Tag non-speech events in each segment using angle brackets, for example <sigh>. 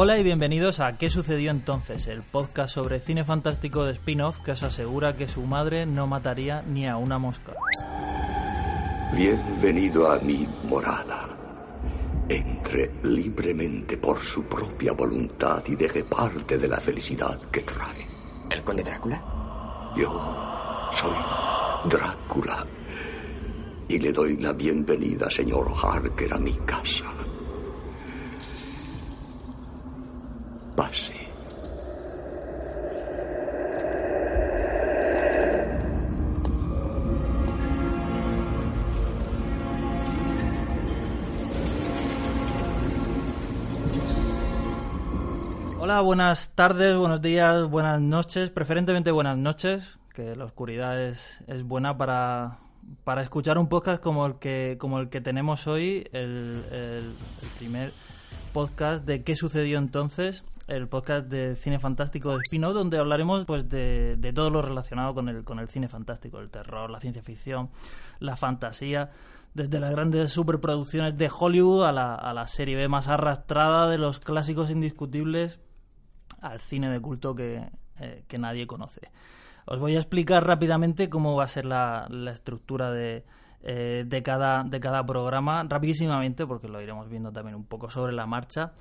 Hola y bienvenidos a ¿Qué sucedió entonces? El podcast sobre cine fantástico de spin-off que os asegura que su madre no mataría ni a una mosca. Bienvenido a mi morada. Entre libremente por su propia voluntad y deje parte de la felicidad que trae. ¿El conde Drácula? Yo soy Drácula. Y le doy la bienvenida, señor Harker, a mi casa. Hola, buenas tardes, buenos días, buenas noches, preferentemente buenas noches, que la oscuridad es, es buena para, para escuchar un podcast como el que, como el que tenemos hoy, el- el primer podcast de ¿Qué sucedió entonces? El podcast de cine fantástico de Spino, donde hablaremos pues de, de todo lo relacionado con el, con el cine fantástico, el terror, la ciencia ficción, la fantasía, desde las grandes superproducciones de Hollywood a la, a la serie B más arrastrada de los clásicos indiscutibles al cine de culto que, eh, que nadie conoce. Os voy a explicar rápidamente cómo va a ser la, la estructura de, eh, de, cada, de cada programa, rapidísimamente, porque lo iremos viendo también un poco sobre la marcha.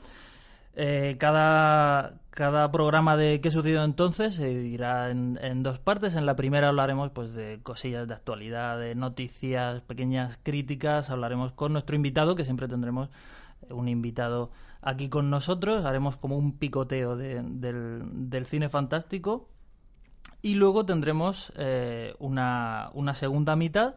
Eh, cada, cada programa de qué sucedió entonces se dividirá en, dos partes. En la primera hablaremos pues de cosillas de actualidad, de noticias, pequeñas críticas. Hablaremos con nuestro invitado, que siempre tendremos un invitado aquí con nosotros. Haremos como un picoteo de- del, del cine fantástico. Y luego tendremos eh, una, una segunda mitad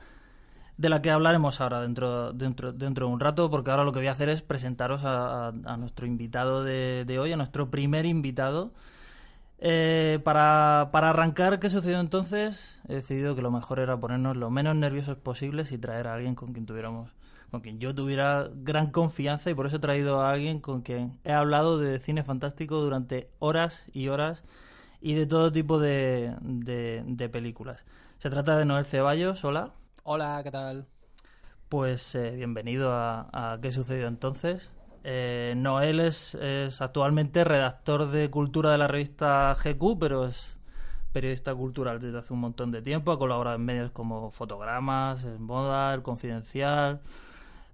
de la que hablaremos ahora dentro, dentro, dentro de un rato, porque ahora lo que voy a hacer es presentaros a, a- nuestro invitado de, de hoy, a nuestro primer invitado. Eh, para, para arrancar, ¿qué sucedió entonces? He decidido que lo mejor era ponernos lo menos nerviosos posibles y traer a alguien con quien tuviéramos, con quien yo tuviera gran confianza y por eso he traído a alguien con quien he hablado de cine fantástico durante horas y horas y de todo tipo de, de, de películas. Se trata de Noel Ceballos, hola. Hola, ¿qué tal? Pues eh, bienvenido a, ¿Qué sucedió entonces? Eh, Noel es, es actualmente redactor de cultura de la revista GQ, pero es periodista cultural desde hace un montón de tiempo. Ha colaborado en medios como Fotogramas, En Moda, El Confidencial,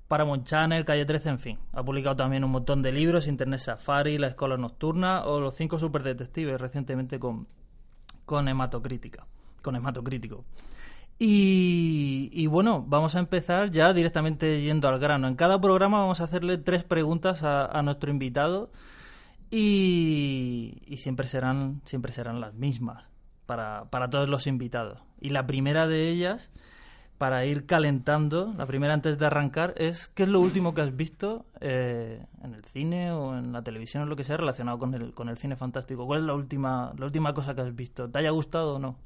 Paramount Channel, Calle 13, en fin. Ha publicado también un montón de libros, Internet Safari, La Escuela Nocturna o Los Cinco Superdetectives, recientemente con, con Hematocrítica. Con Hematocrítico. Y, bueno, vamos a empezar ya directamente yendo al grano. En cada programa vamos a hacerle tres preguntas a, a nuestro invitado y, y siempre serán siempre serán las mismas para, para todos los invitados. Y la primera de ellas, para ir calentando, la primera antes de arrancar, es ¿qué es lo último que has visto eh, en el cine o en la televisión o lo que sea relacionado con el, con el cine fantástico? ¿Cuál es la última, la última cosa que has visto? ¿Te haya gustado o no?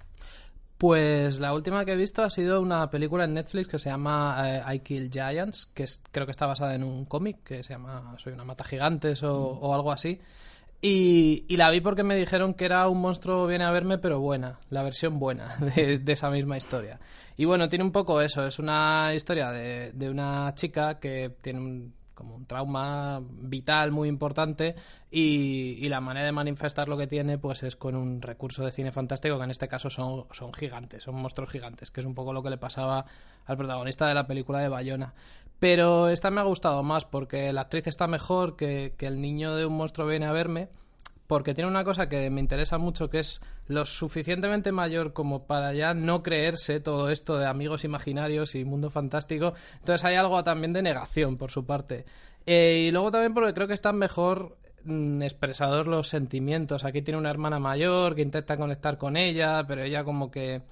Pues la última que he visto ha sido una película en Netflix que se llama eh, I Kill Giants, que es- creo que está basada en un cómic que se llama Soy una mata gigantes o, algo así. Y, y la vi porque me dijeron que era un monstruo viene a verme, pero buena, la versión buena <laughs> de, de esa misma historia. Y bueno, tiene un poco eso, es una historia de, de una chica que tiene un, como un trauma vital muy importante y, la manera de manifestar lo que tiene pues es con un recurso de cine fantástico que en este caso son, son gigantes, son monstruos gigantes, que es un poco lo que le pasaba al protagonista de la película de Bayona. Pero esta me ha gustado más porque la actriz está mejor que, que el niño de un monstruo viene a verme porque tiene una cosa que me interesa mucho que es lo suficientemente mayor como para ya no creerse todo esto de amigos imaginarios y mundo fantástico. Entonces hay algo también de negación por su parte. Eh, y luego también porque creo que están mejor mm, expresados los sentimientos. Aquí tiene una hermana mayor que intenta conectar con ella, pero ella como que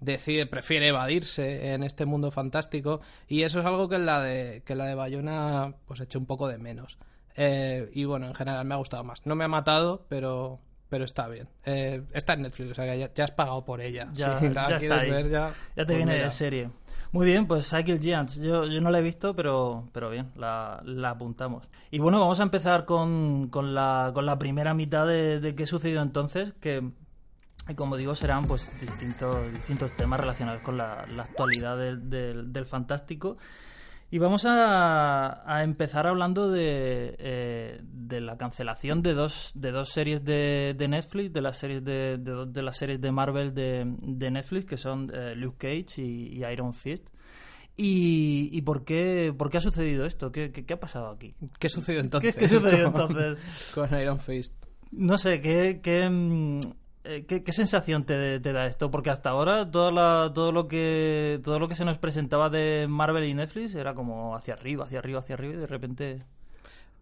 decide, prefiere evadirse en este mundo fantástico y eso es algo que la de, que la de Bayona pues eché un poco de menos. Eh, y bueno, en general me ha gustado más. No me ha matado, pero, pero está bien. Eh, está en Netflix, o sea que ya, ya has pagado por ella. Ya, <laughs> Si ya la está quieres ahí. ver, ya, Ya te pues viene mira. de serie. Muy bien, pues Cycle Giants. Yo, yo no la he visto, pero, pero bien, la, la apuntamos. Y bueno, vamos a empezar con, con, la, con la primera mitad de, de qué sucedió entonces, que y como digo, serán pues distintos, distintos temas relacionados con la, la actualidad del, del, del fantástico. Y vamos a, a empezar hablando de, eh, de la cancelación de dos, de dos series de, de Netflix, de las series de, de, dos de las series de Marvel de, de Netflix, que son eh, Luke Cage y, y Iron Fist. ¿Y, y por, qué, por qué ha sucedido esto? ¿Qué, qué, qué ha pasado aquí? ¿Qué sucedió ¿Qué, entonces? qué sucedió entonces? <laughs> Con Iron Fist. No sé, ¿qué, qué, mm, qué, qué sensación te, da esto? Porque hasta ahora la- todo, lo que, todo lo que se nos presentaba de Marvel y Netflix era como hacia arriba, hacia arriba, hacia arriba y de repente...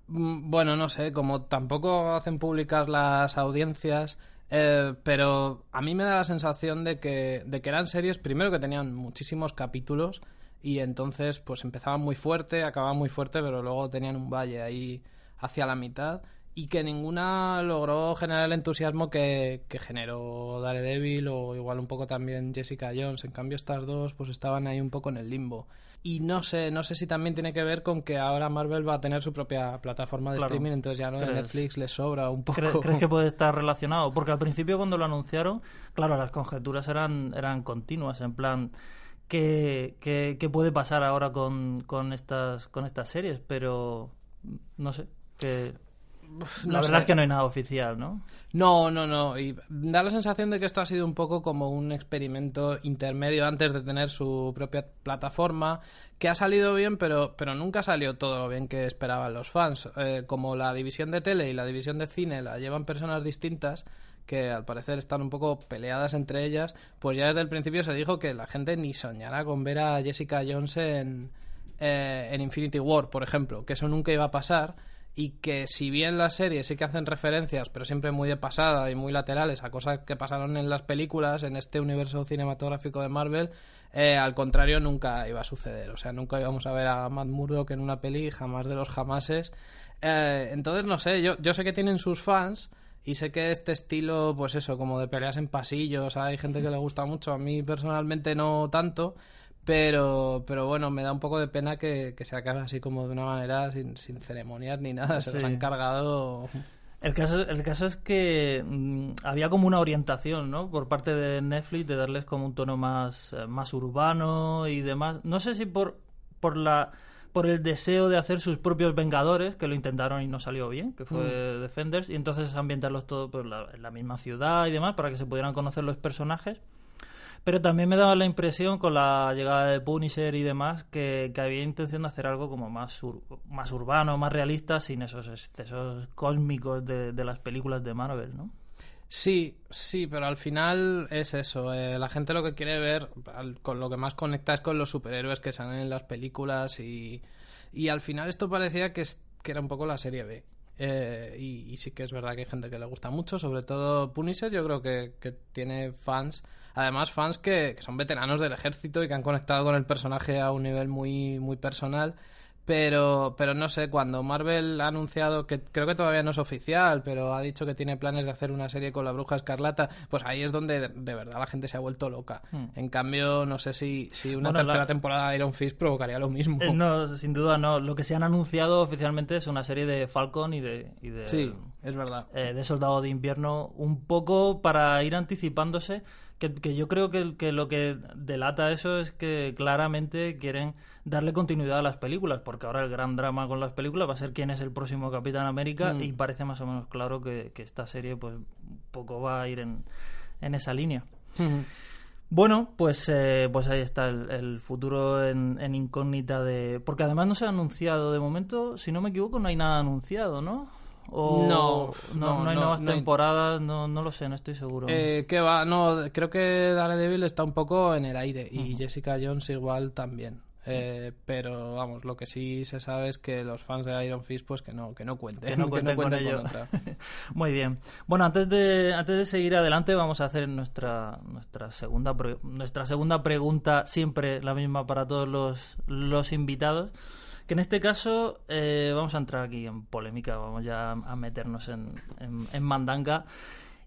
Mm, Bueno, no sé, como tampoco hacen públicas las audiencias, eh, pero a mí me da la sensación de que, de que eran series, primero que tenían muchísimos capítulos y entonces pues empezaban muy fuerte, acababan muy fuerte, pero luego tenían un valle ahí hacia la mitad y que ninguna logró generar el entusiasmo que, que generó Daredevil o igual un poco también Jessica Jones. En cambio estas dos pues estaban ahí un poco en el limbo. Y no sé, no sé si también tiene que ver con que ahora Marvel va a tener su propia plataforma de Claro. streaming, entonces ya no de ¿Crees? Netflix le sobra un poco. ¿Cre- ¿Crees que puede estar relacionado? Porque al principio cuando lo anunciaron, claro, las conjeturas eran, eran continuas, en plan, ¿qué, qué, qué puede pasar ahora con, con, estas, con estas series? Pero, no sé, que... no la sé. verdad es que no hay nada oficial, ¿no? No, no, no. Y da la sensación de que esto ha sido un poco como un experimento intermedio antes de tener su propia plataforma, que ha salido bien, pero, pero nunca salió todo lo bien que esperaban los fans. Eh, como la división de tele y la división de cine la llevan personas distintas, que al parecer están un poco peleadas entre ellas, pues ya desde el principio se dijo que la gente ni soñara con ver a Jessica Jones en, eh, en Infinity War, por ejemplo, que eso nunca iba a pasar y que si bien las series sí que hacen referencias, pero siempre muy de pasada y muy laterales a cosas que pasaron en las películas, en este universo cinematográfico de Marvel, eh, al contrario nunca iba a suceder. O sea, nunca íbamos a ver a Matt Murdock en una peli, jamás de los jamases. Eh, entonces, no sé, yo, yo sé que tienen sus fans y sé que este estilo, pues eso, como de peleas en pasillos, hay gente que le gusta mucho, a mí personalmente no tanto, pero, pero bueno, me da un poco de pena que, que se acabe así como de una manera sin, sin ceremonias ni nada, se los han cargado. El caso, el caso es que mm, había como una orientación, ¿no? Por parte de Netflix de darles como un tono más, eh, más urbano y demás. No sé si por, por la por el deseo de hacer sus propios Vengadores, que lo intentaron y no salió bien, que fue Defenders, y entonces ambientarlos todo pues, la- en la misma ciudad y demás para que se pudieran conocer los personajes. Pero también me daba la impresión con la llegada de Punisher y demás que, había intención de hacer algo como más, más urbano, más realista, sin esos excesos cósmicos de, de las películas de Marvel, ¿no? Sí, sí, pero al final es eso. eh, la gente lo que quiere ver, al- con lo que más conecta es con los superhéroes que salen en las películas y, y al final esto parecía que, es- que era un poco la serie B. Eh, y, y sí que es verdad que hay gente que le gusta mucho, sobre todo Punisher, yo creo que, que tiene fans, además fans que, que son veteranos del ejército y que han conectado con el personaje a un nivel muy, muy personal. Pero, pero no sé, cuando Marvel ha anunciado que creo que todavía no es oficial, pero ha dicho que tiene planes de hacer una serie con la Bruja Escarlata, pues ahí es donde de, de verdad la gente se ha vuelto loca. Hmm. En cambio, no sé si, si una Bueno, tercera la- temporada de Iron Fist provocaría lo mismo. Eh, no, sin duda no. Lo que se han anunciado oficialmente es una serie de Falcon y de, y de, Sí, es verdad. eh, de Soldado de Invierno, un poco para ir anticipándose, que, que yo creo que, que lo que delata eso es que claramente quieren darle continuidad a las películas, porque ahora el gran drama con las películas va a ser quién es el próximo Capitán América Mm. y parece más o menos claro que, que esta serie pues un poco va a ir en, en esa línea. Bueno, pues, eh, pues ahí está el, el futuro en, en incógnita de... Porque además no se ha anunciado de momento, si no me equivoco, no hay nada anunciado, ¿no? O No, no, no, no hay nuevas no temporadas, no, no lo sé, no estoy seguro. Eh, que va, no, creo que Daredevil está un poco en el aire y Jessica Jones igual también. Eh, pero vamos, lo que sí se sabe es que los fans de Iron Fist pues que no, que no cuenten, que no <laughs> cuenten con cuenten ello. otra. <laughs> Muy bien. Bueno, antes de, antes de seguir adelante, vamos a hacer nuestra, nuestra, segunda, nuestra segunda pregunta, siempre la misma para todos los, los invitados. Que en este caso eh, vamos a entrar aquí en polémica, vamos ya a meternos en, en, en mandanga.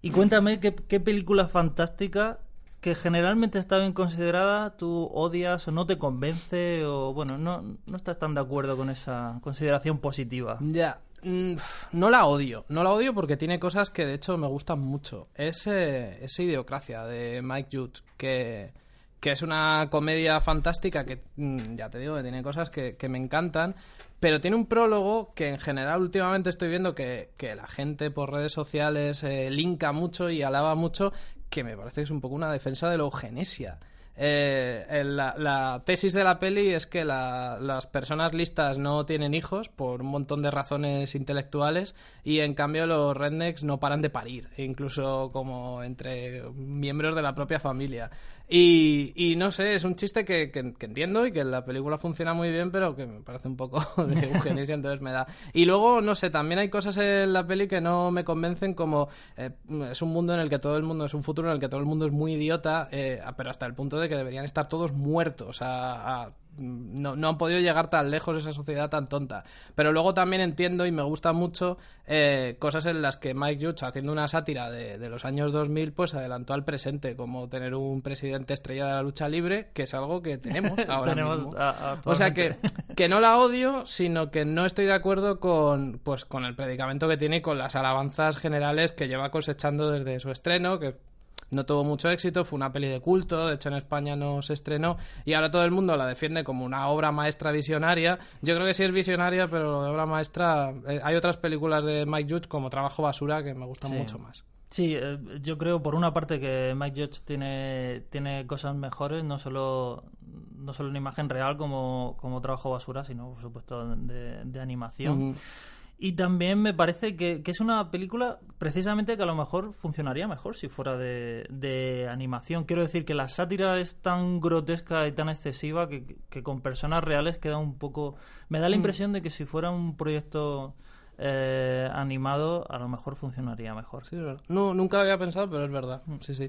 Y cuéntame qué, qué película fantástica que generalmente está bien considerada, tú odias o no te convence o bueno, no, no estás tan de acuerdo con esa consideración positiva. Ya, mm, no la odio. No la odio porque tiene cosas que de hecho me gustan mucho. Es, eh, es Idiocracia de Mike Judge, que, que es una comedia fantástica que, mm, ya te digo, que tiene cosas que, que me encantan, pero tiene un prólogo que en general últimamente estoy viendo que, que la gente por redes sociales eh, linka mucho y alaba mucho, que me parece que es un poco una defensa de la eugenesia. Eh, la, la tesis de la peli es que la- las personas listas no tienen hijos por un montón de razones intelectuales y en cambio los rednecks no paran de parir, incluso como entre miembros de la propia familia. Y, y no sé, es un chiste que, entiendo y que la película funciona muy bien, pero que me parece un poco <laughs> de eugenesia, entonces me da. Y luego, no sé, también hay cosas en la peli que no me convencen, como eh, es un mundo en el que todo el mundo, es un futuro en el que todo el mundo es muy idiota, eh, pero hasta el punto de que deberían estar todos muertos. A, a- no, no han podido llegar tan lejos esa sociedad tan tonta. Pero luego también entiendo y me gusta mucho eh, cosas en las que Mike Judge, haciendo una sátira de, de los años 2000, pues adelantó al presente, como tener un presidente estrella de la lucha libre, que es algo que tenemos <laughs> ahora Tenemos mismo. a- O sea que, que no la odio, sino que no estoy de acuerdo con, pues, con el predicamento que tiene y con las alabanzas generales que lleva cosechando desde su estreno, que no tuvo mucho éxito, fue una peli de culto, de hecho en España no se estrenó y ahora todo el mundo la defiende como una obra maestra visionaria. Yo creo que sí es visionaria, pero lo de obra maestra, eh, hay otras películas de Mike Judge como Trabajo Basura que me gustan Sí. mucho más. Sí, eh, yo creo por una parte que Mike Judge tiene, tiene cosas mejores, no solo, no solo en imagen real como, como trabajo basura, sino por supuesto de, de animación. Ujú. Y también me parece que, que es una película precisamente que a lo mejor funcionaría mejor si fuera de, de animación. Quiero decir que la sátira es tan grotesca y tan excesiva que, que con personas reales queda un poco... Me da la impresión de que si fuera un proyecto eh, animado a lo mejor funcionaría mejor. Sí, es verdad. No, nunca lo había pensado, pero es verdad. Sí, sí.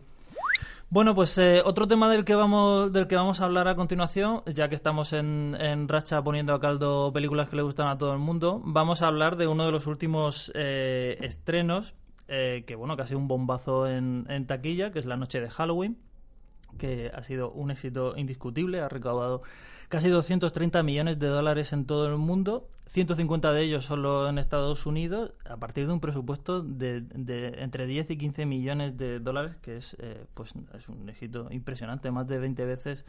Bueno, pues eh, otro tema del que vamos del que vamos a hablar a continuación, ya que estamos en, en racha poniendo a caldo películas que le gustan a todo el mundo, vamos a hablar de uno de los últimos eh, estrenos eh, que bueno que ha sido un bombazo en, en taquilla, que es la noche de Halloween, que ha sido un éxito indiscutible, ha recaudado casi 230 millones de dólares en todo el mundo, 150 de ellos solo en Estados Unidos, a partir de un presupuesto de, entre 10 y 15 millones de dólares, que es, eh, pues, es un éxito impresionante, más de 20 veces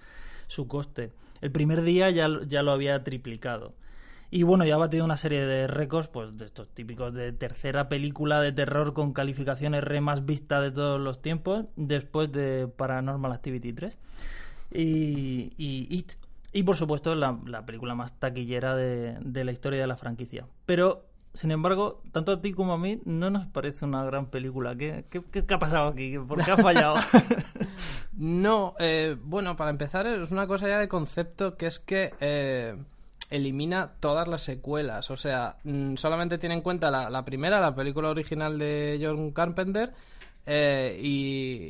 su coste. El primer día ya, ya lo había triplicado. Y bueno, ya ha batido una serie de récords, pues de estos típicos de tercera película de terror con calificaciones re más vista de todos los tiempos, después de Paranormal Activity 3 y, y It. Y por supuesto, la, la película más taquillera de, de la historia de la franquicia. Pero, sin embargo, tanto a ti como a mí no nos parece una gran película. ¿Qué, qué, qué- ha pasado aquí? ¿Por qué ha fallado? <laughs> No, eh, bueno, para empezar es una cosa ya de concepto que es que eh, elimina todas las secuelas. O sea, mm, solamente tiene en cuenta la, la primera, la película original de John Carpenter, eh,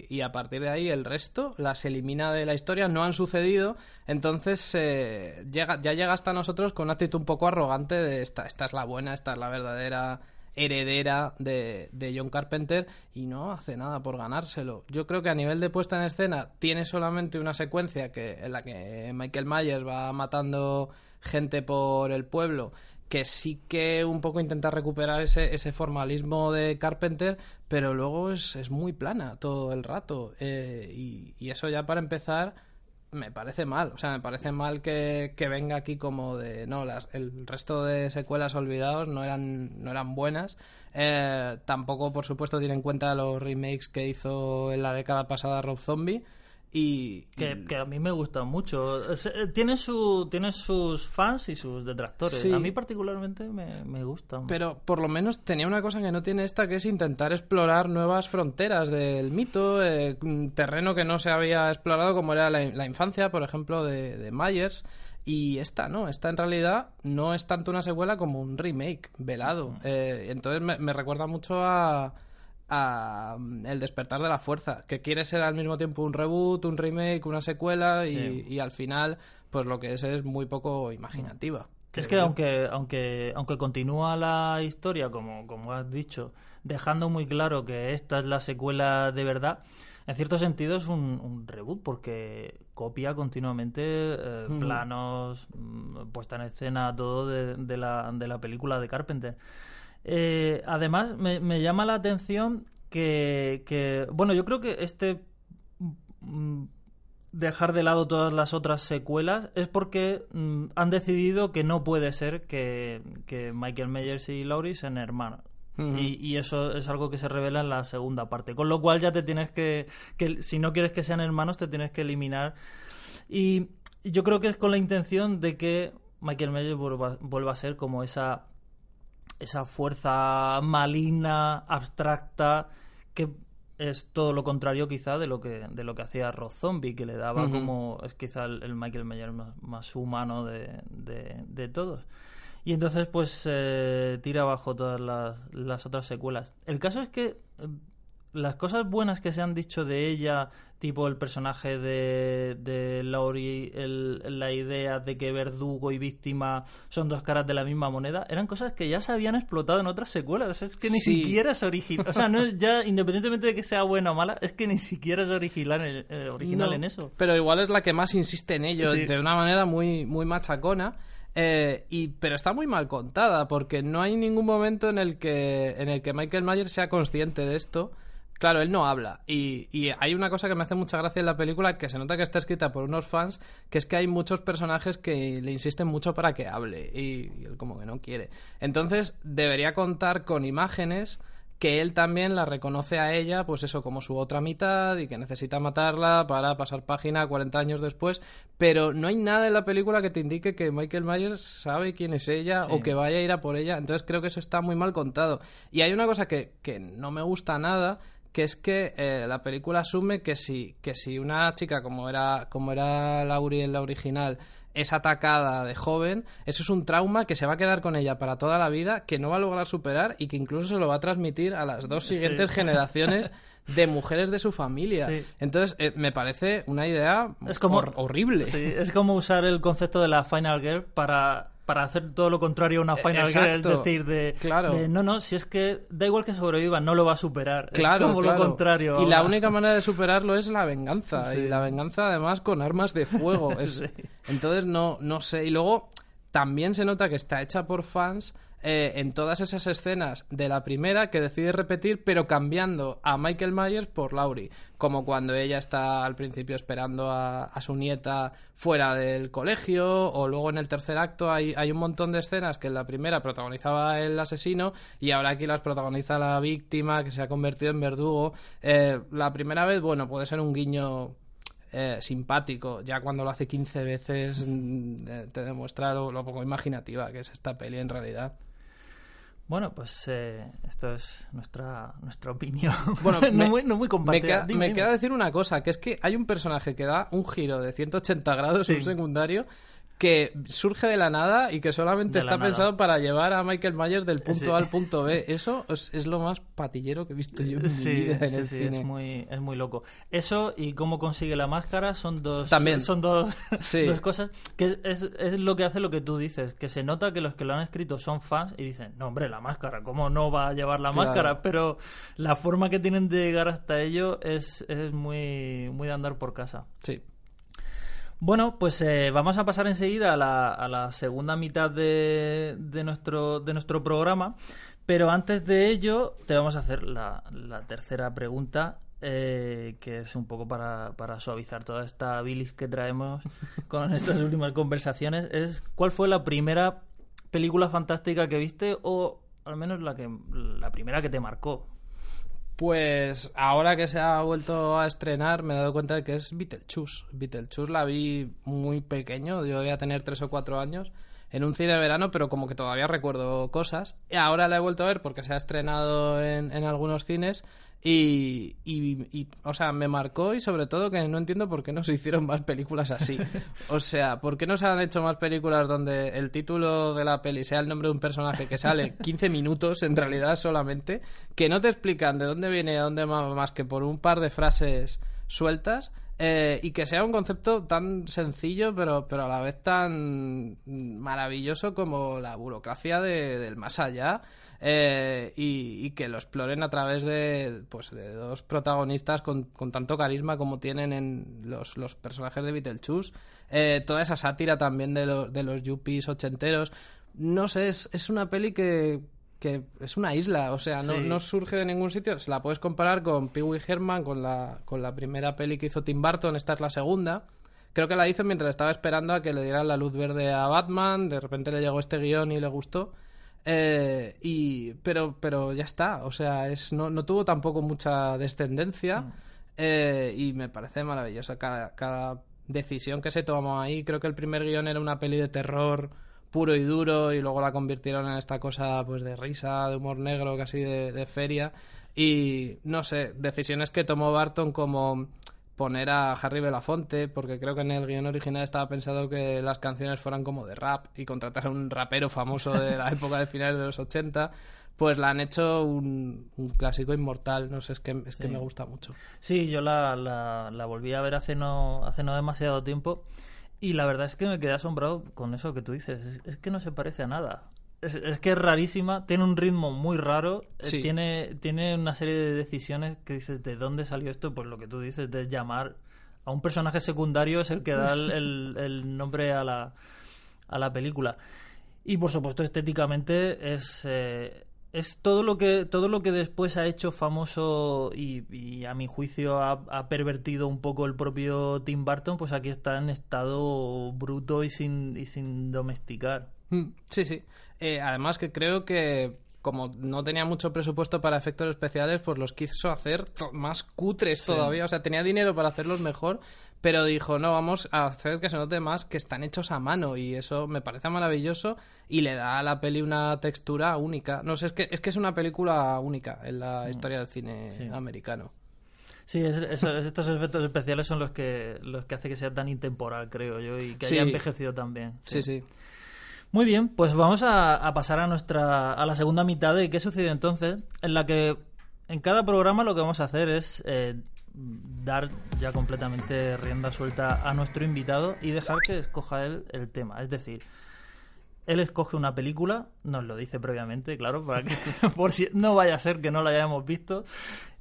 y, a partir de ahí el resto las elimina de la historia, no han sucedido, entonces eh, llega, ya llega hasta nosotros con una actitud un poco arrogante de esta, esta es la buena, esta es la verdadera heredera de, de John Carpenter y no hace nada por ganárselo. Yo creo que a nivel de puesta en escena tiene solamente una secuencia que, en la que Michael Myers va matando gente por el pueblo que sí que un poco intenta recuperar ese, ese formalismo de Carpenter, pero luego es, es muy plana todo el rato. eh, y, eso ya para empezar me parece mal. O sea, me parece mal que, que venga aquí como de... No, las, el resto de secuelas olvidados no eran, no eran buenas. Eh, tampoco, por supuesto, tiene en cuenta los remakes que hizo en la década pasada Rob Zombie. Y, que, que a mí me gusta mucho. Eh, Tiene, su, tiene sus fans y sus detractores. Sí. A mí particularmente me, me gustan. Pero por lo menos tenía una cosa que no tiene esta, que es intentar explorar nuevas fronteras del mito, eh, un terreno que no se había explorado, como era la, la infancia, por ejemplo, de, de Myers. Y esta, ¿no? Esta en realidad no es tanto una secuela como un remake velado. Eh, entonces me, me recuerda mucho a, a mm, El despertar de la fuerza, que quiere ser al mismo tiempo un reboot, un remake, una secuela y, Sí. y al final, pues lo que es es muy poco imaginativa. Que es que aunque, aunque, aunque continúa la historia, como, como has dicho, dejando muy claro que esta es la secuela de verdad, en cierto sentido es un, un reboot porque copia continuamente eh, Ujú. planos, mm, puesta en escena, todo de, de la, de la película de Carpenter. Eh, además, me, me llama la atención que, que, bueno, yo creo que este mm, dejar de lado todas las otras secuelas es porque mm, han decidido que no puede ser que, que Michael Myers y Laurie sean hermanos. y, y eso es algo que se revela en la segunda parte. Con lo cual ya te tienes que, que, si no quieres que sean hermanos, te tienes que eliminar. Y yo creo que es con la intención de que Michael Myers vuelva, vuelva a ser como esa, esa fuerza maligna, abstracta, que es todo lo contrario quizá de lo que de lo que hacía Rob Zombie que le daba como es quizá el, el Michael Myers más, más humano de, de, de todos. Y entonces pues eh, tira abajo todas las, las otras secuelas. El caso es que eh, las cosas buenas que se han dicho de ella tipo el personaje de, de Laurie el- la idea de que verdugo y víctima son dos caras de la misma moneda eran cosas que ya se habían explotado en otras secuelas es que ni Sí. siquiera es original o sea no es ya independientemente de que sea buena o mala es que ni siquiera es original, eh, original No, en eso Pero igual es la que más insiste en ello, Sí. de una manera muy, muy machacona. eh, y, pero está muy mal contada, porque no hay ningún momento en el que, en el que Michael Myers sea consciente de esto. Claro, él no habla. Y, y hay una cosa que me hace mucha gracia en la película, que se nota que está escrita por unos fans, que es que hay muchos personajes que le insisten mucho para que hable. Y, y él como que no quiere. Entonces, debería contar con imágenes que él también la reconoce a ella, pues eso, como su otra mitad y que necesita matarla para pasar página 40 años después, pero no hay nada en la película que te indique que Michael Myers sabe quién es ella Sí. o que vaya a ir a por ella, entonces creo que eso está muy mal contado. Y hay una cosa que, que no me gusta nada, que es que eh, la película asume que si, que si una chica como era, como era Laurie en la original es atacada de joven, eso es un trauma que se va a quedar con ella para toda la vida, que no va a lograr superar y que incluso se lo va a transmitir a las dos siguientes Sí. generaciones de mujeres de su familia. Sí. Entonces, eh, me parece una idea Es como- hor- horrible. Sí, es como usar el concepto de la Final Girl para, para hacer todo lo contrario a una Final Girl. Es decir, de, Claro. de, no, no, si es que da igual que sobreviva, no lo va a superar. Claro, es como claro. lo contrario. Y la única manera de superarlo es la venganza. Sí. Y la venganza, además, con armas de fuego. <laughs> Es- Sí. Entonces, no, no sé. Y luego, también se nota que está hecha por fans eh, en todas esas escenas de la primera que decide repetir, pero cambiando a Michael Myers por Laurie. Como cuando ella está al principio esperando a, su nieta fuera del colegio, o luego en el tercer acto hay, un montón de escenas que en la primera protagonizaba el asesino y ahora aquí las protagoniza la víctima que se ha convertido en verdugo. Eh, la primera vez, bueno, puede ser un guiño eh, simpático. Ya cuando lo hace 15 veces mm, eh, te demuestra lo poco imaginativa que es esta peli en realidad. Bueno, pues eh, esto es nuestra, nuestra opinión. <laughs> Bueno, no, me- muy, no muy Me, compartida. queda, Dime, me queda decir una cosa, que es que hay un personaje que da un giro de 180 grados, Sí. un secundario, que surge de la nada y que solamente está nada. pensado para llevar a Michael Myers del punto Sí. A <laughs> al punto B. Eso es, es lo más patillero que he visto yo en mi Sí, vida en sí, el sí, cine. es muy, es muy loco. Eso y cómo consigue la máscara son dos, También. son dos, <laughs> dos cosas que es, es lo que hace lo que tú dices, que se nota que los que lo han escrito son fans y dicen, no hombre, la máscara, ¿cómo no va a llevar la Claro. máscara? Pero la forma que tienen de llegar hasta ello es, es muy, muy de andar por casa. Sí. Bueno, pues eh, vamos a pasar enseguida a la, a la segunda mitad de, de nuestro, de nuestro programa, pero antes de ello te vamos a hacer la, la tercera pregunta, eh, que es un poco para, para suavizar toda esta bilis que traemos <laughs> con estas últimas conversaciones, es ¿cuál fue la primera película fantástica que viste o al menos la, que, la primera que te marcó? Pues ahora que se ha vuelto a estrenar me he dado cuenta de que es Beetlejuice. Beetlejuice la vi muy pequeño, yo debía tener tres o cuatro años, en un cine de verano, pero como que todavía recuerdo cosas. Y ahora la he vuelto a ver porque se ha estrenado en, en algunos cines y, y- y, o sea, me marcó y sobre todo que no entiendo por qué no se hicieron más películas así. <laughs> O sea, ¿por qué no se han hecho más películas donde el título de la peli sea el nombre de un personaje que sale <laughs> 15 minutos en realidad solamente, que no te explican de dónde viene y a dónde va más que por un par de frases sueltas? Eh, y que sea un concepto tan sencillo pero, pero a la vez tan maravilloso como la burocracia de- del más allá eh, y, que lo exploren a través de, pues, de dos protagonistas con, con tanto carisma como tienen en los, los personajes de Beetlejuice. Eh, toda esa sátira también de, los de los yuppies ochenteros. No sé, es, es una peli que, que es una isla, o sea, no, Sí. no surge de ningún sitio. Se la puedes comparar con Pee Wee Herman, con la, con la primera peli que hizo Tim Burton, esta es la segunda. Creo que la hizo mientras estaba esperando a que le dieran la luz verde a Batman, de repente le llegó este guion y le gustó. Eh, y, pero, pero ya está, o sea, es, no, no tuvo tampoco mucha descendencia eh, y me parece maravillosa cada, cada decisión que se tomó ahí. Creo que el primer guion era una peli de terror puro y duro y luego la convirtieron en esta cosa pues de risa, de humor negro, casi de, de feria y no sé, decisiones que tomó Barton como poner a Harry Belafonte, porque creo que en el guion original estaba pensado que las canciones fueran como de rap y contratar a un rapero famoso de la época de finales de los 80, pues la han hecho un, un clásico inmortal, no sé, es que, es que Sí. me gusta mucho. Sí, yo la, la, la volví a ver hace no, hace no demasiado tiempo y la verdad es que me quedé asombrado con eso que tú dices. Es, es que no se parece a nada. Es, es que es rarísima, tiene un ritmo muy raro, eh, tiene, tiene una serie de decisiones que dices, ¿de dónde salió esto? Pues lo que tú dices, de llamar a un personaje secundario es el que da el, el- <laughs> el nombre a la, a la película. Y por supuesto, estéticamente es, eh, es todo lo que todo lo que después ha hecho famoso y, y a mi juicio ha, pervertido un poco el propio Tim Burton, pues aquí está en estado bruto y sin, y sin domesticar. Mm, Sí, sí. Eh, además que creo que como no tenía mucho presupuesto para efectos especiales, pues los quiso hacer más cutres todavía. O sea, tenía dinero para hacerlos mejor, pero dijo, no, vamos a hacer que se note más que están hechos a mano. Y eso me parece maravilloso y le da a la peli una textura única. No sé, es que es, que es una película única en la historia del cine Sí. americano. Sí, es- es- estos efectos especiales son los que los que hace que sea tan intemporal, creo yo, y que Sí. haya envejecido tan bien. Sí, sí. Muy bien, pues vamos a, pasar a nuestra a la segunda mitad de qué sucedió entonces, en la que en cada programa lo que vamos a hacer es eh, dar ya completamente rienda suelta a nuestro invitado y dejar que escoja él el tema. Es decir, él escoge una película, nos lo dice previamente, claro, para que <laughs> por si no vaya a ser que no la hayamos visto.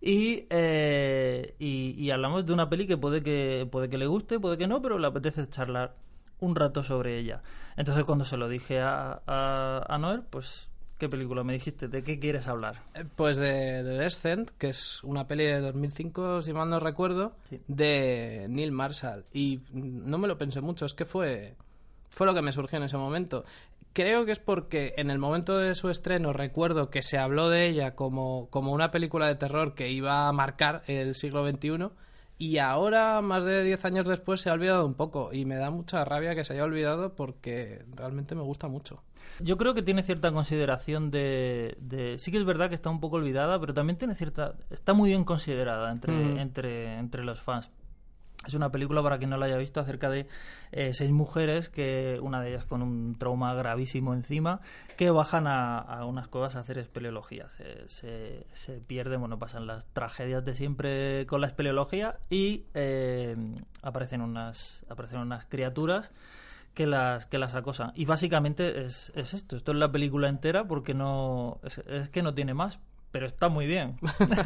Y, eh, y, y hablamos de una peli que puede que puede que le guste, puede que no, pero le apetece charlar un rato sobre ella. Entonces cuando se lo dije a, a, a Noel, pues, ¿qué película me dijiste? ¿De qué quieres hablar? Eh, Pues de The Descent, que es una peli de 2005, si mal no recuerdo, Sí. de Neil Marshall. Y no me lo pensé mucho, es que fue, fue lo que me surgió en ese momento. Creo que es porque en el momento de su estreno recuerdo que se habló de ella como, como una película de terror que iba a marcar el siglo XXI y ahora, más de 10 años después, se ha olvidado un poco y me da mucha rabia que se haya olvidado porque realmente me gusta mucho. Yo creo que tiene cierta consideración de, de- Sí que es verdad que está un poco olvidada, pero también tiene cierta... Está muy bien considerada entre, Ujú. entre, entre los fans. Es una película, para quien no la haya visto, acerca de eh, seis mujeres, que una de ellas con un trauma gravísimo encima, que bajan a, unas cuevas a hacer espeleología. Se, se, se pierden, bueno, pasan las tragedias de siempre con la espeleología y eh, aparecen, unas, aparecen unas criaturas que las que las acosan. Y básicamente es, es esto. Esto es la película entera porque no es, es que no tiene más pero está muy bien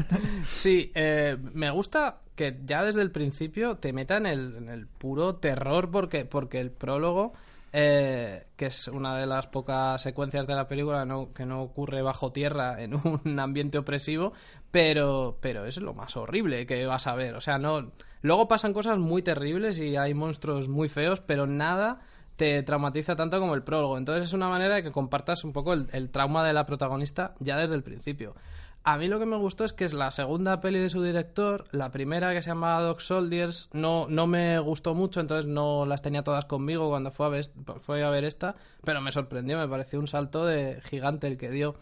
<laughs> Sí, eh, me gusta que ya desde el principio te metan en el, en el puro terror porque, porque el prólogo, eh, que es una de las pocas secuencias de la película no, que no ocurre bajo tierra en <laughs> un ambiente opresivo, pero, pero es lo más horrible que vas a ver. O sea, no. Luego pasan cosas muy terribles y hay monstruos muy feos, pero nada te traumatiza tanto como el prólogo. Entonces es una manera de que compartas un poco el, el trauma de la protagonista ya desde el principio. A mí lo que me gustó es que es la segunda peli de su director. La primera, que se llama Dog Soldiers, no, no me gustó mucho, entonces no las tenía todas conmigo cuando fue a, ver, fue a ver esta, pero me sorprendió, me pareció un salto de gigante el que dio.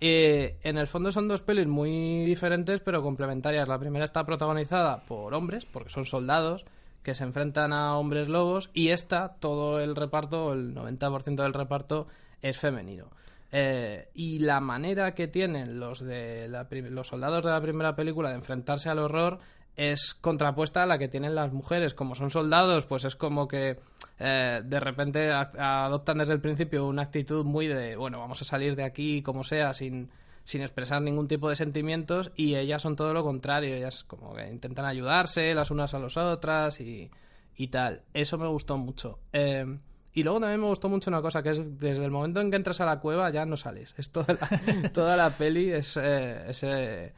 Eh, en el fondo son dos pelis muy diferentes, pero complementarias. La primera está protagonizada por hombres, porque son soldados que se enfrentan a hombres lobos, y esta, todo el reparto, el 90% del reparto, es femenino. Eh, y la manera que tienen los de los soldados de la primera película de enfrentarse al horror es contrapuesta a la que tienen las mujeres. Como son soldados, pues es como que eh, de repente adoptan desde el principio una actitud muy de, bueno, vamos a salir de aquí como sea, sin, sin expresar ningún tipo de sentimientos, y ellas son todo lo contrario, ellas como que intentan ayudarse las unas a las otras y, y tal. Eso me gustó mucho. Eh, Y luego también me gustó mucho una cosa, que es desde el momento en que entras a la cueva ya no sales. Es toda la, <laughs> toda la peli, es eh, ese eh,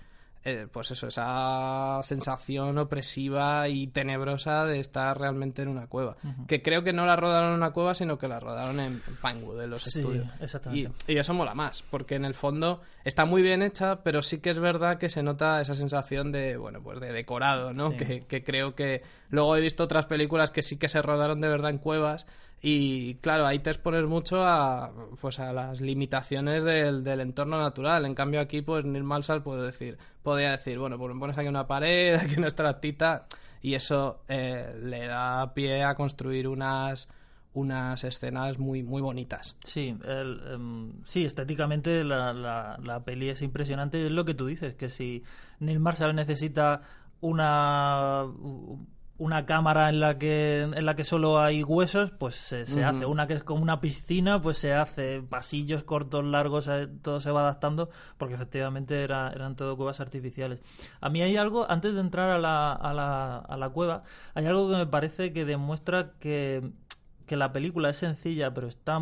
pues eso, esa sensación opresiva y tenebrosa de estar realmente en una cueva. Que creo que no la rodaron en una cueva, sino que la rodaron en Pinewood, en los Sí, estudios. exactamente. Y, y eso mola más, porque en el fondo está muy bien hecha, pero sí que es verdad que se nota esa sensación de, bueno, pues de decorado, ¿no? Sí. Que, que creo que luego he visto otras películas que sí que se rodaron de verdad en cuevas y claro, ahí te expones mucho a, pues a las limitaciones del, del entorno natural. En cambio aquí, pues Neil Marshall puede decir, podría decir, bueno, pues me pones aquí una pared, <laughs> aquí una estractita y eso eh, le da pie a construir unas unas escenas muy muy bonitas. Sí, el, em, sí, estéticamente la, la, la peli es impresionante. Es lo que tú dices, que si Neil Marshall necesita una una cámara en la que en la que solo hay huesos, pues se, hace. Una que es como una piscina, pues se hace. Pasillos cortos, largos, eh, todo se va adaptando, porque efectivamente era- eran todo cuevas artificiales. A mí hay algo, antes de entrar a la, a la, a la cueva, hay algo que me parece que demuestra que que la película es sencilla, pero está,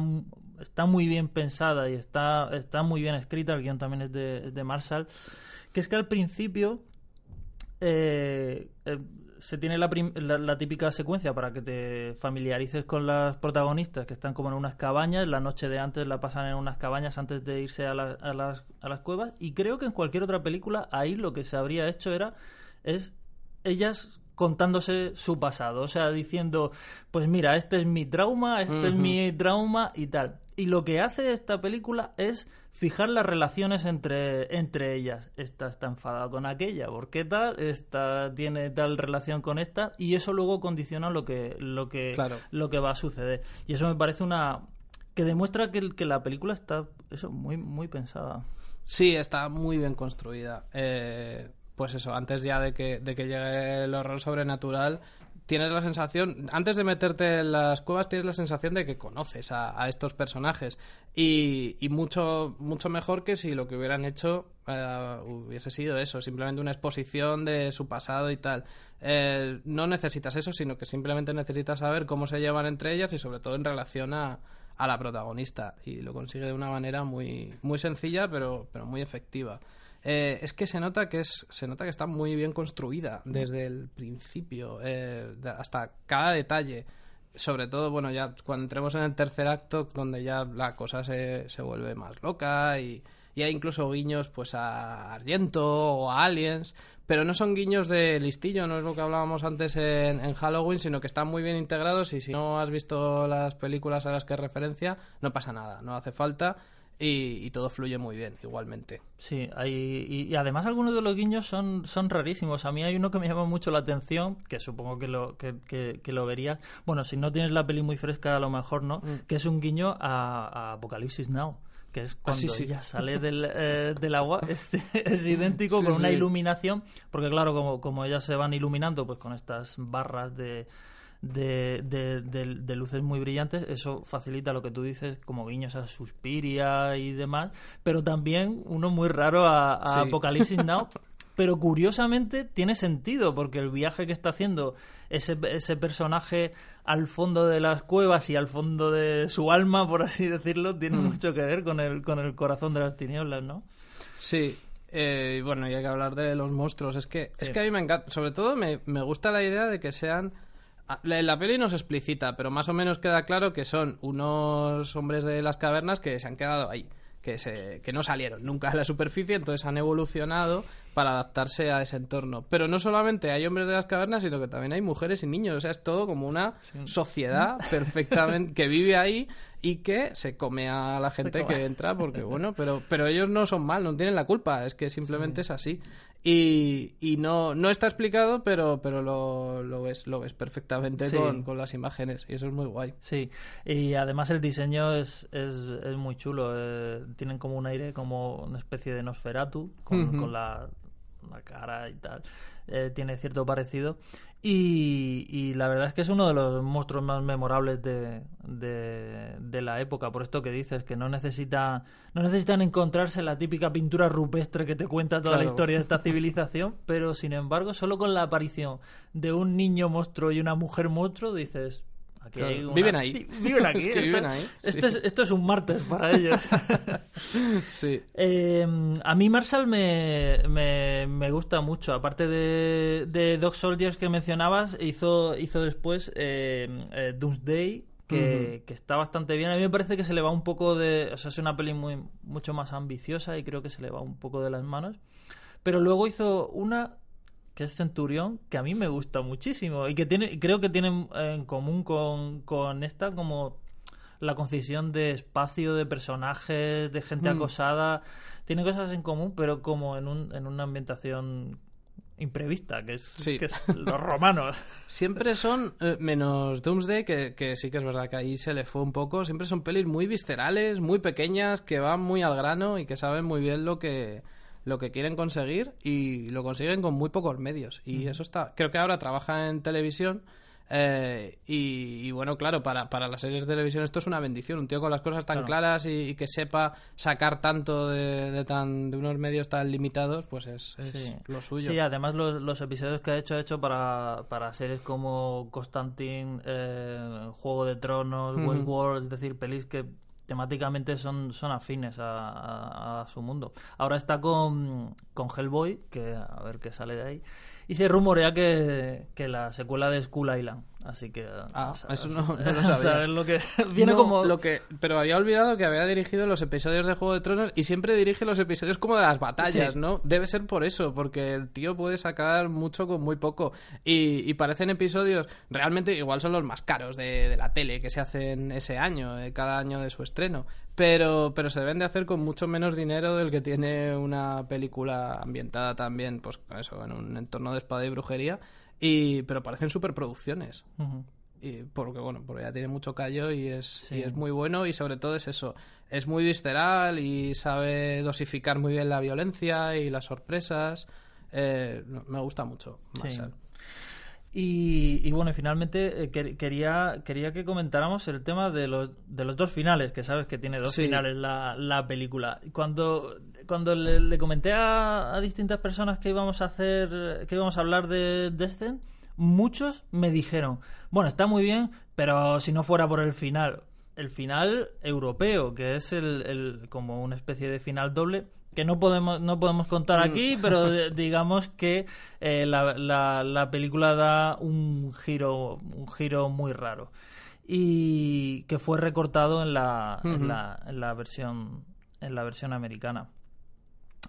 está muy bien pensada y está, está muy bien escrita. El guion también es de, es de Marshall. Que es que al principio eh, eh, se tiene la, la- la típica secuencia para que te familiarices con las protagonistas que están como en unas cabañas. La noche de antes la pasan en unas cabañas antes de irse a, la- a las, a las cuevas. Y creo que en cualquier otra película ahí lo que se habría hecho era es ellas contándose su pasado, o sea, diciendo, pues mira, este es mi trauma, este es mi trauma y tal. Y lo que hace esta película es fijar las relaciones entre, entre ellas. Esta está enfadada con aquella, ¿por qué tal? Esta tiene tal relación con esta y eso luego condiciona lo que, lo que, Claro. lo que va a suceder. Y eso me parece una... que demuestra que, que la película está eso muy, muy pensada. Sí, está muy bien construida. Eh, pues eso, antes ya de que, de que llegue el horror sobrenatural, tienes la sensación, antes de meterte en las cuevas, tienes la sensación de que conoces a, estos personajes. Y, y mucho, mucho mejor que si lo que hubieran hecho eh, hubiese sido eso, simplemente una exposición de su pasado y tal. Eh, no necesitas eso, sino que simplemente necesitas saber cómo se llevan entre ellas y sobre todo en relación a, a la protagonista. Y lo consigue de una manera muy, muy sencilla, pero, pero muy efectiva. Eh, es que se nota que es se nota que está muy bien construida desde el principio eh, hasta cada detalle. Sobre todo bueno ya cuando entremos en el tercer acto donde ya la cosa se, se vuelve más loca y, y hay incluso guiños pues a Argento o a Aliens pero no son guiños de listillo no es lo que hablábamos antes en, en Halloween sino que están muy bien integrados y si no has visto las películas a las que referencia no pasa nada no hace falta y, y todo fluye muy bien igualmente Sí, hay, y, y además algunos de los guiños son, son rarísimos. A mí hay uno que me llama mucho la atención, que supongo que lo, que, que- que lo verías. Bueno, si no tienes la peli muy fresca, a lo mejor no, que es un guiño a, a Apocalipsis Now. Que es cuando sí, sí. ella sale del, eh, del agua, <laughs> es, es idéntico Sí, con una iluminación, porque claro, como, como ellas se van iluminando pues con estas barras de, de, de- de- de luces muy brillantes, eso facilita lo que tú dices, como guiños a Suspiria y demás, pero también uno muy raro a, a Sí. Apocalipsis Now. <laughs> Pero curiosamente tiene sentido, porque el viaje que está haciendo ese, ese personaje al fondo de las cuevas y al fondo de su alma, por así decirlo, tiene Mm. mucho que ver con el, con el corazón de las tinieblas, ¿no? Sí, eh, y bueno, y hay que hablar de los monstruos. Es que, es que a mí me encanta, sobre todo me, me gusta la idea de que sean... a- La, la peli no se explicita, pero más o menos queda claro que son unos hombres de las cavernas que se han quedado ahí, que, se, que no salieron nunca a la superficie, entonces han evolucionado para adaptarse a ese entorno. Pero no solamente hay hombres de las cavernas, sino que también hay mujeres y niños. O sea, es todo como una sociedad perfectamente que vive ahí y que se come a la gente que entra porque <laughs> bueno pero pero ellos no son mal no tienen la culpa es que simplemente es así y, y no no está explicado pero pero lo, lo ves lo ves perfectamente Sí. con, con las imágenes y eso es muy guay Sí, y además el diseño es, es, es muy chulo. eh, tienen como un aire como una especie de Nosferatu, con, con la, la cara y tal. Eh, tiene cierto parecido. Y, y la verdad es que es uno de los monstruos más memorables de, de, de la época. Por esto que dices, que no, necesita, no necesitan encontrarse la típica pintura rupestre que te cuenta toda la historia de esta <laughs> civilización, pero sin embargo, solo con la aparición de un niño monstruo y una mujer monstruo, dices, aquí hay una- Viven ahí. Sí, viven aquí. <laughs> Es que esto, viven ahí, esto sí. es, esto es un martes para ellos. <laughs> <laughs> Sí. Eh, a mí Marshall me, me, me gusta mucho. Aparte de, de Dog Soldiers que mencionabas, hizo, hizo después eh, eh, Doomsday, que, que está bastante bien. A mí me parece que se le va un poco de... O sea, es una peli muy, mucho más ambiciosa y creo que se le va un poco de las manos. Pero luego hizo una que es Centurión, que a mí me gusta muchísimo y que tiene, creo que tienen en común con, con esta como la concisión de espacio, de personajes, de gente Mm. acosada. Tiene cosas en común, pero como en, un, en una ambientación imprevista, que es, Sí. que es los romanos. <laughs> Siempre son, eh, menos Doomsday, que, que sí que es verdad que ahí se le fue un poco, siempre son pelis muy viscerales, muy pequeñas, que van muy al grano y que saben muy bien lo que lo que quieren conseguir y lo consiguen con muy pocos medios. Y eso está, creo que ahora trabaja en televisión eh, y, y bueno, claro, para, para las series de televisión esto es una bendición. Un tío con las cosas tan Claro. claras y, y que sepa sacar tanto de, de tan, de unos medios tan limitados, pues es, es Sí. lo suyo. Sí, además los, los episodios que ha hecho ha hecho para, para series como Constantine, eh, Juego de Tronos. Westworld, es decir, pelis que temáticamente son, son afines a, su mundo. Ahora está con, con Hellboy, que a ver qué sale de ahí. Y se rumorea que, que la secuela de Skull Island. Así que... Ah, a sa- eso no- lo <laughs> sabía. saber lo que... <laughs> Viene No, como... lo que pero había olvidado que había dirigido los episodios de Juego de Tronos y siempre dirige los episodios como de las batallas, Sí. ¿no? Debe ser por eso, porque el tío puede sacar mucho con muy poco y, y parecen episodios realmente igual son los más caros de, de la tele que se hacen ese año, eh, cada año de su estreno, pero pero se deben de hacer con mucho menos dinero del que tiene una película ambientada también, pues eso en un entorno de espada y brujería y pero parecen superproducciones. Ujú. Y porque bueno, porque ya tiene mucho callo y es, Sí. y es muy bueno y sobre todo es eso, es muy visceral y sabe dosificar muy bien la violencia y las sorpresas. Eh, me gusta mucho. Sí. Y, y bueno, y finalmente eh, quer- quería, quería que comentáramos el tema de los, de los dos finales, que sabes que tiene dos Sí. finales la, la película. Cuando, cuando le, le comenté a, a distintas personas que íbamos a hacer, que íbamos a hablar de Descent, muchos me dijeron, bueno, está muy bien, pero si no fuera por el final, el final europeo, que es el, el- como una especie de final doble, que no podemos, no podemos contar aquí, pero de- digamos que eh, la, la- la película da un giro, un giro muy raro. Y que fue recortado en la, en la, en la versión en la versión americana.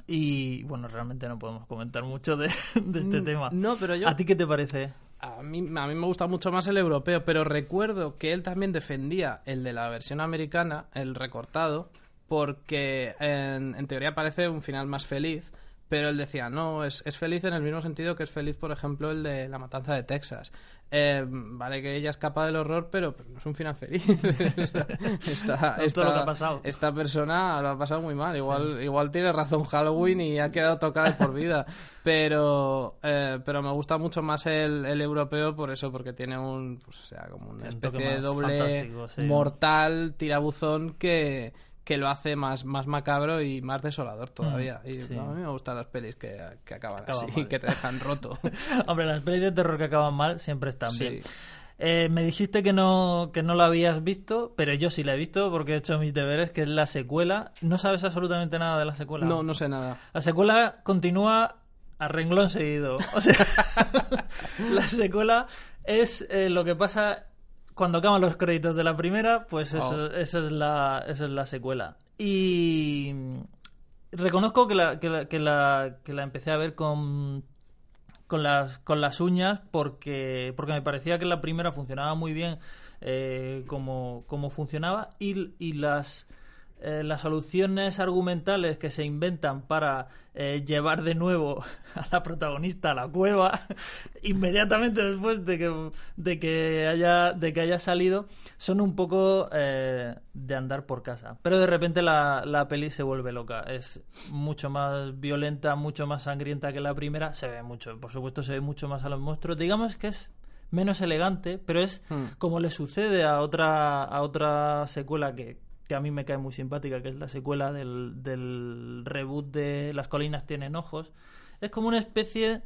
Y bueno, realmente no podemos comentar mucho de, <laughs> de este Mm, tema. No, pero yo... ¿A ti qué te parece? A mí, a mí me gusta mucho más el europeo, pero recuerdo que él también defendía el de la versión americana, el recortado, porque en, en teoría parece un final más feliz, pero él decía, no, es, es feliz en el mismo sentido que es feliz, por ejemplo, el de La Matanza de Texas. Eh, vale que ella escapa del horror, pero, pero no es un final feliz. <laughs> esta, lo que ha pasado. esta persona lo ha pasado muy mal. Igual, igual tiene razón Halloween y ha quedado tocada por vida. Pero, eh, pero me gusta mucho más el, el europeo por eso, porque tiene un, pues, o sea, como una especie de doble sí. mortal tirabuzón que, que lo hace más, más macabro y más desolador todavía. y Mm, sí. a mí me gustan las pelis que, que acaban Acaban así, mal. que te dejan roto. <laughs> Hombre, las pelis de terror que acaban mal siempre están Sí. bien. Eh, me dijiste que no, que no la habías visto, pero yo sí la he visto porque he hecho mis deberes, que es la secuela. No sabes absolutamente nada de la secuela. No, no sé nada. La secuela continúa a renglón seguido. O sea, <laughs> la secuela es eh, lo que pasa cuando acaban los créditos de la primera, pues eso, eso es, la, eso es la secuela. Y reconozco que la, que la, que la, que la empecé a ver con, con, las, con las uñas porque, porque me parecía que la primera funcionaba muy bien eh, como, como funcionaba y, y las, eh, las soluciones argumentales que se inventan para eh, llevar de nuevo <laughs> a la protagonista a la cueva <laughs> inmediatamente después de que, de que, haya, de que haya salido son un poco eh, de andar por casa. Pero de repente la, la peli se vuelve loca. Es mucho más violenta, mucho más sangrienta que la primera. Se ve mucho, por supuesto, se ve mucho más a los monstruos. Digamos que es menos elegante, pero es Hmm. como le sucede a otra, a otra secuela que, que a mí me cae muy simpática, que es la secuela del, del reboot de Las colinas tienen ojos. Es como una especie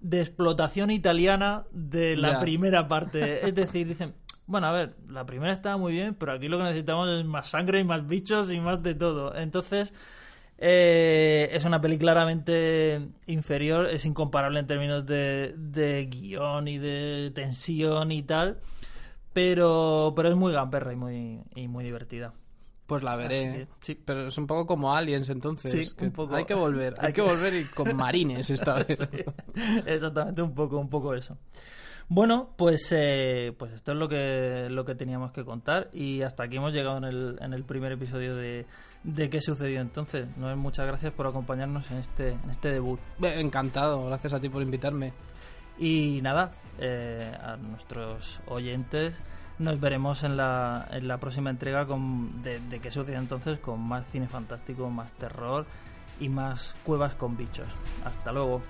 de explotación italiana de la primera parte. Es decir, dicen, bueno, a ver, la primera estaba muy bien, pero aquí lo que necesitamos es más sangre y más bichos y más de todo. Entonces, eh, es una peli claramente inferior, es incomparable en términos de, de guion y de tensión y tal, pero, pero es muy gamperra y muy, y muy divertida. Pues la veré. Así que, sí. Pero es un poco como Aliens entonces. Sí, que un poco. Hay que volver, hay que volver y con marines esta <laughs> vez. Sí, exactamente, un poco, un poco eso. Bueno, pues, eh, pues esto es lo que, lo que teníamos que contar y hasta aquí hemos llegado en el, en el primer episodio de, de qué sucedió entonces. Noel, muchas gracias por acompañarnos en este, en este debut. Eh, Encantado, gracias a ti por invitarme. Y nada, eh, a nuestros oyentes nos veremos en la, en la próxima entrega con, de, de qué sucede entonces con más cine fantástico, más terror y más cuevas con bichos. Hasta luego.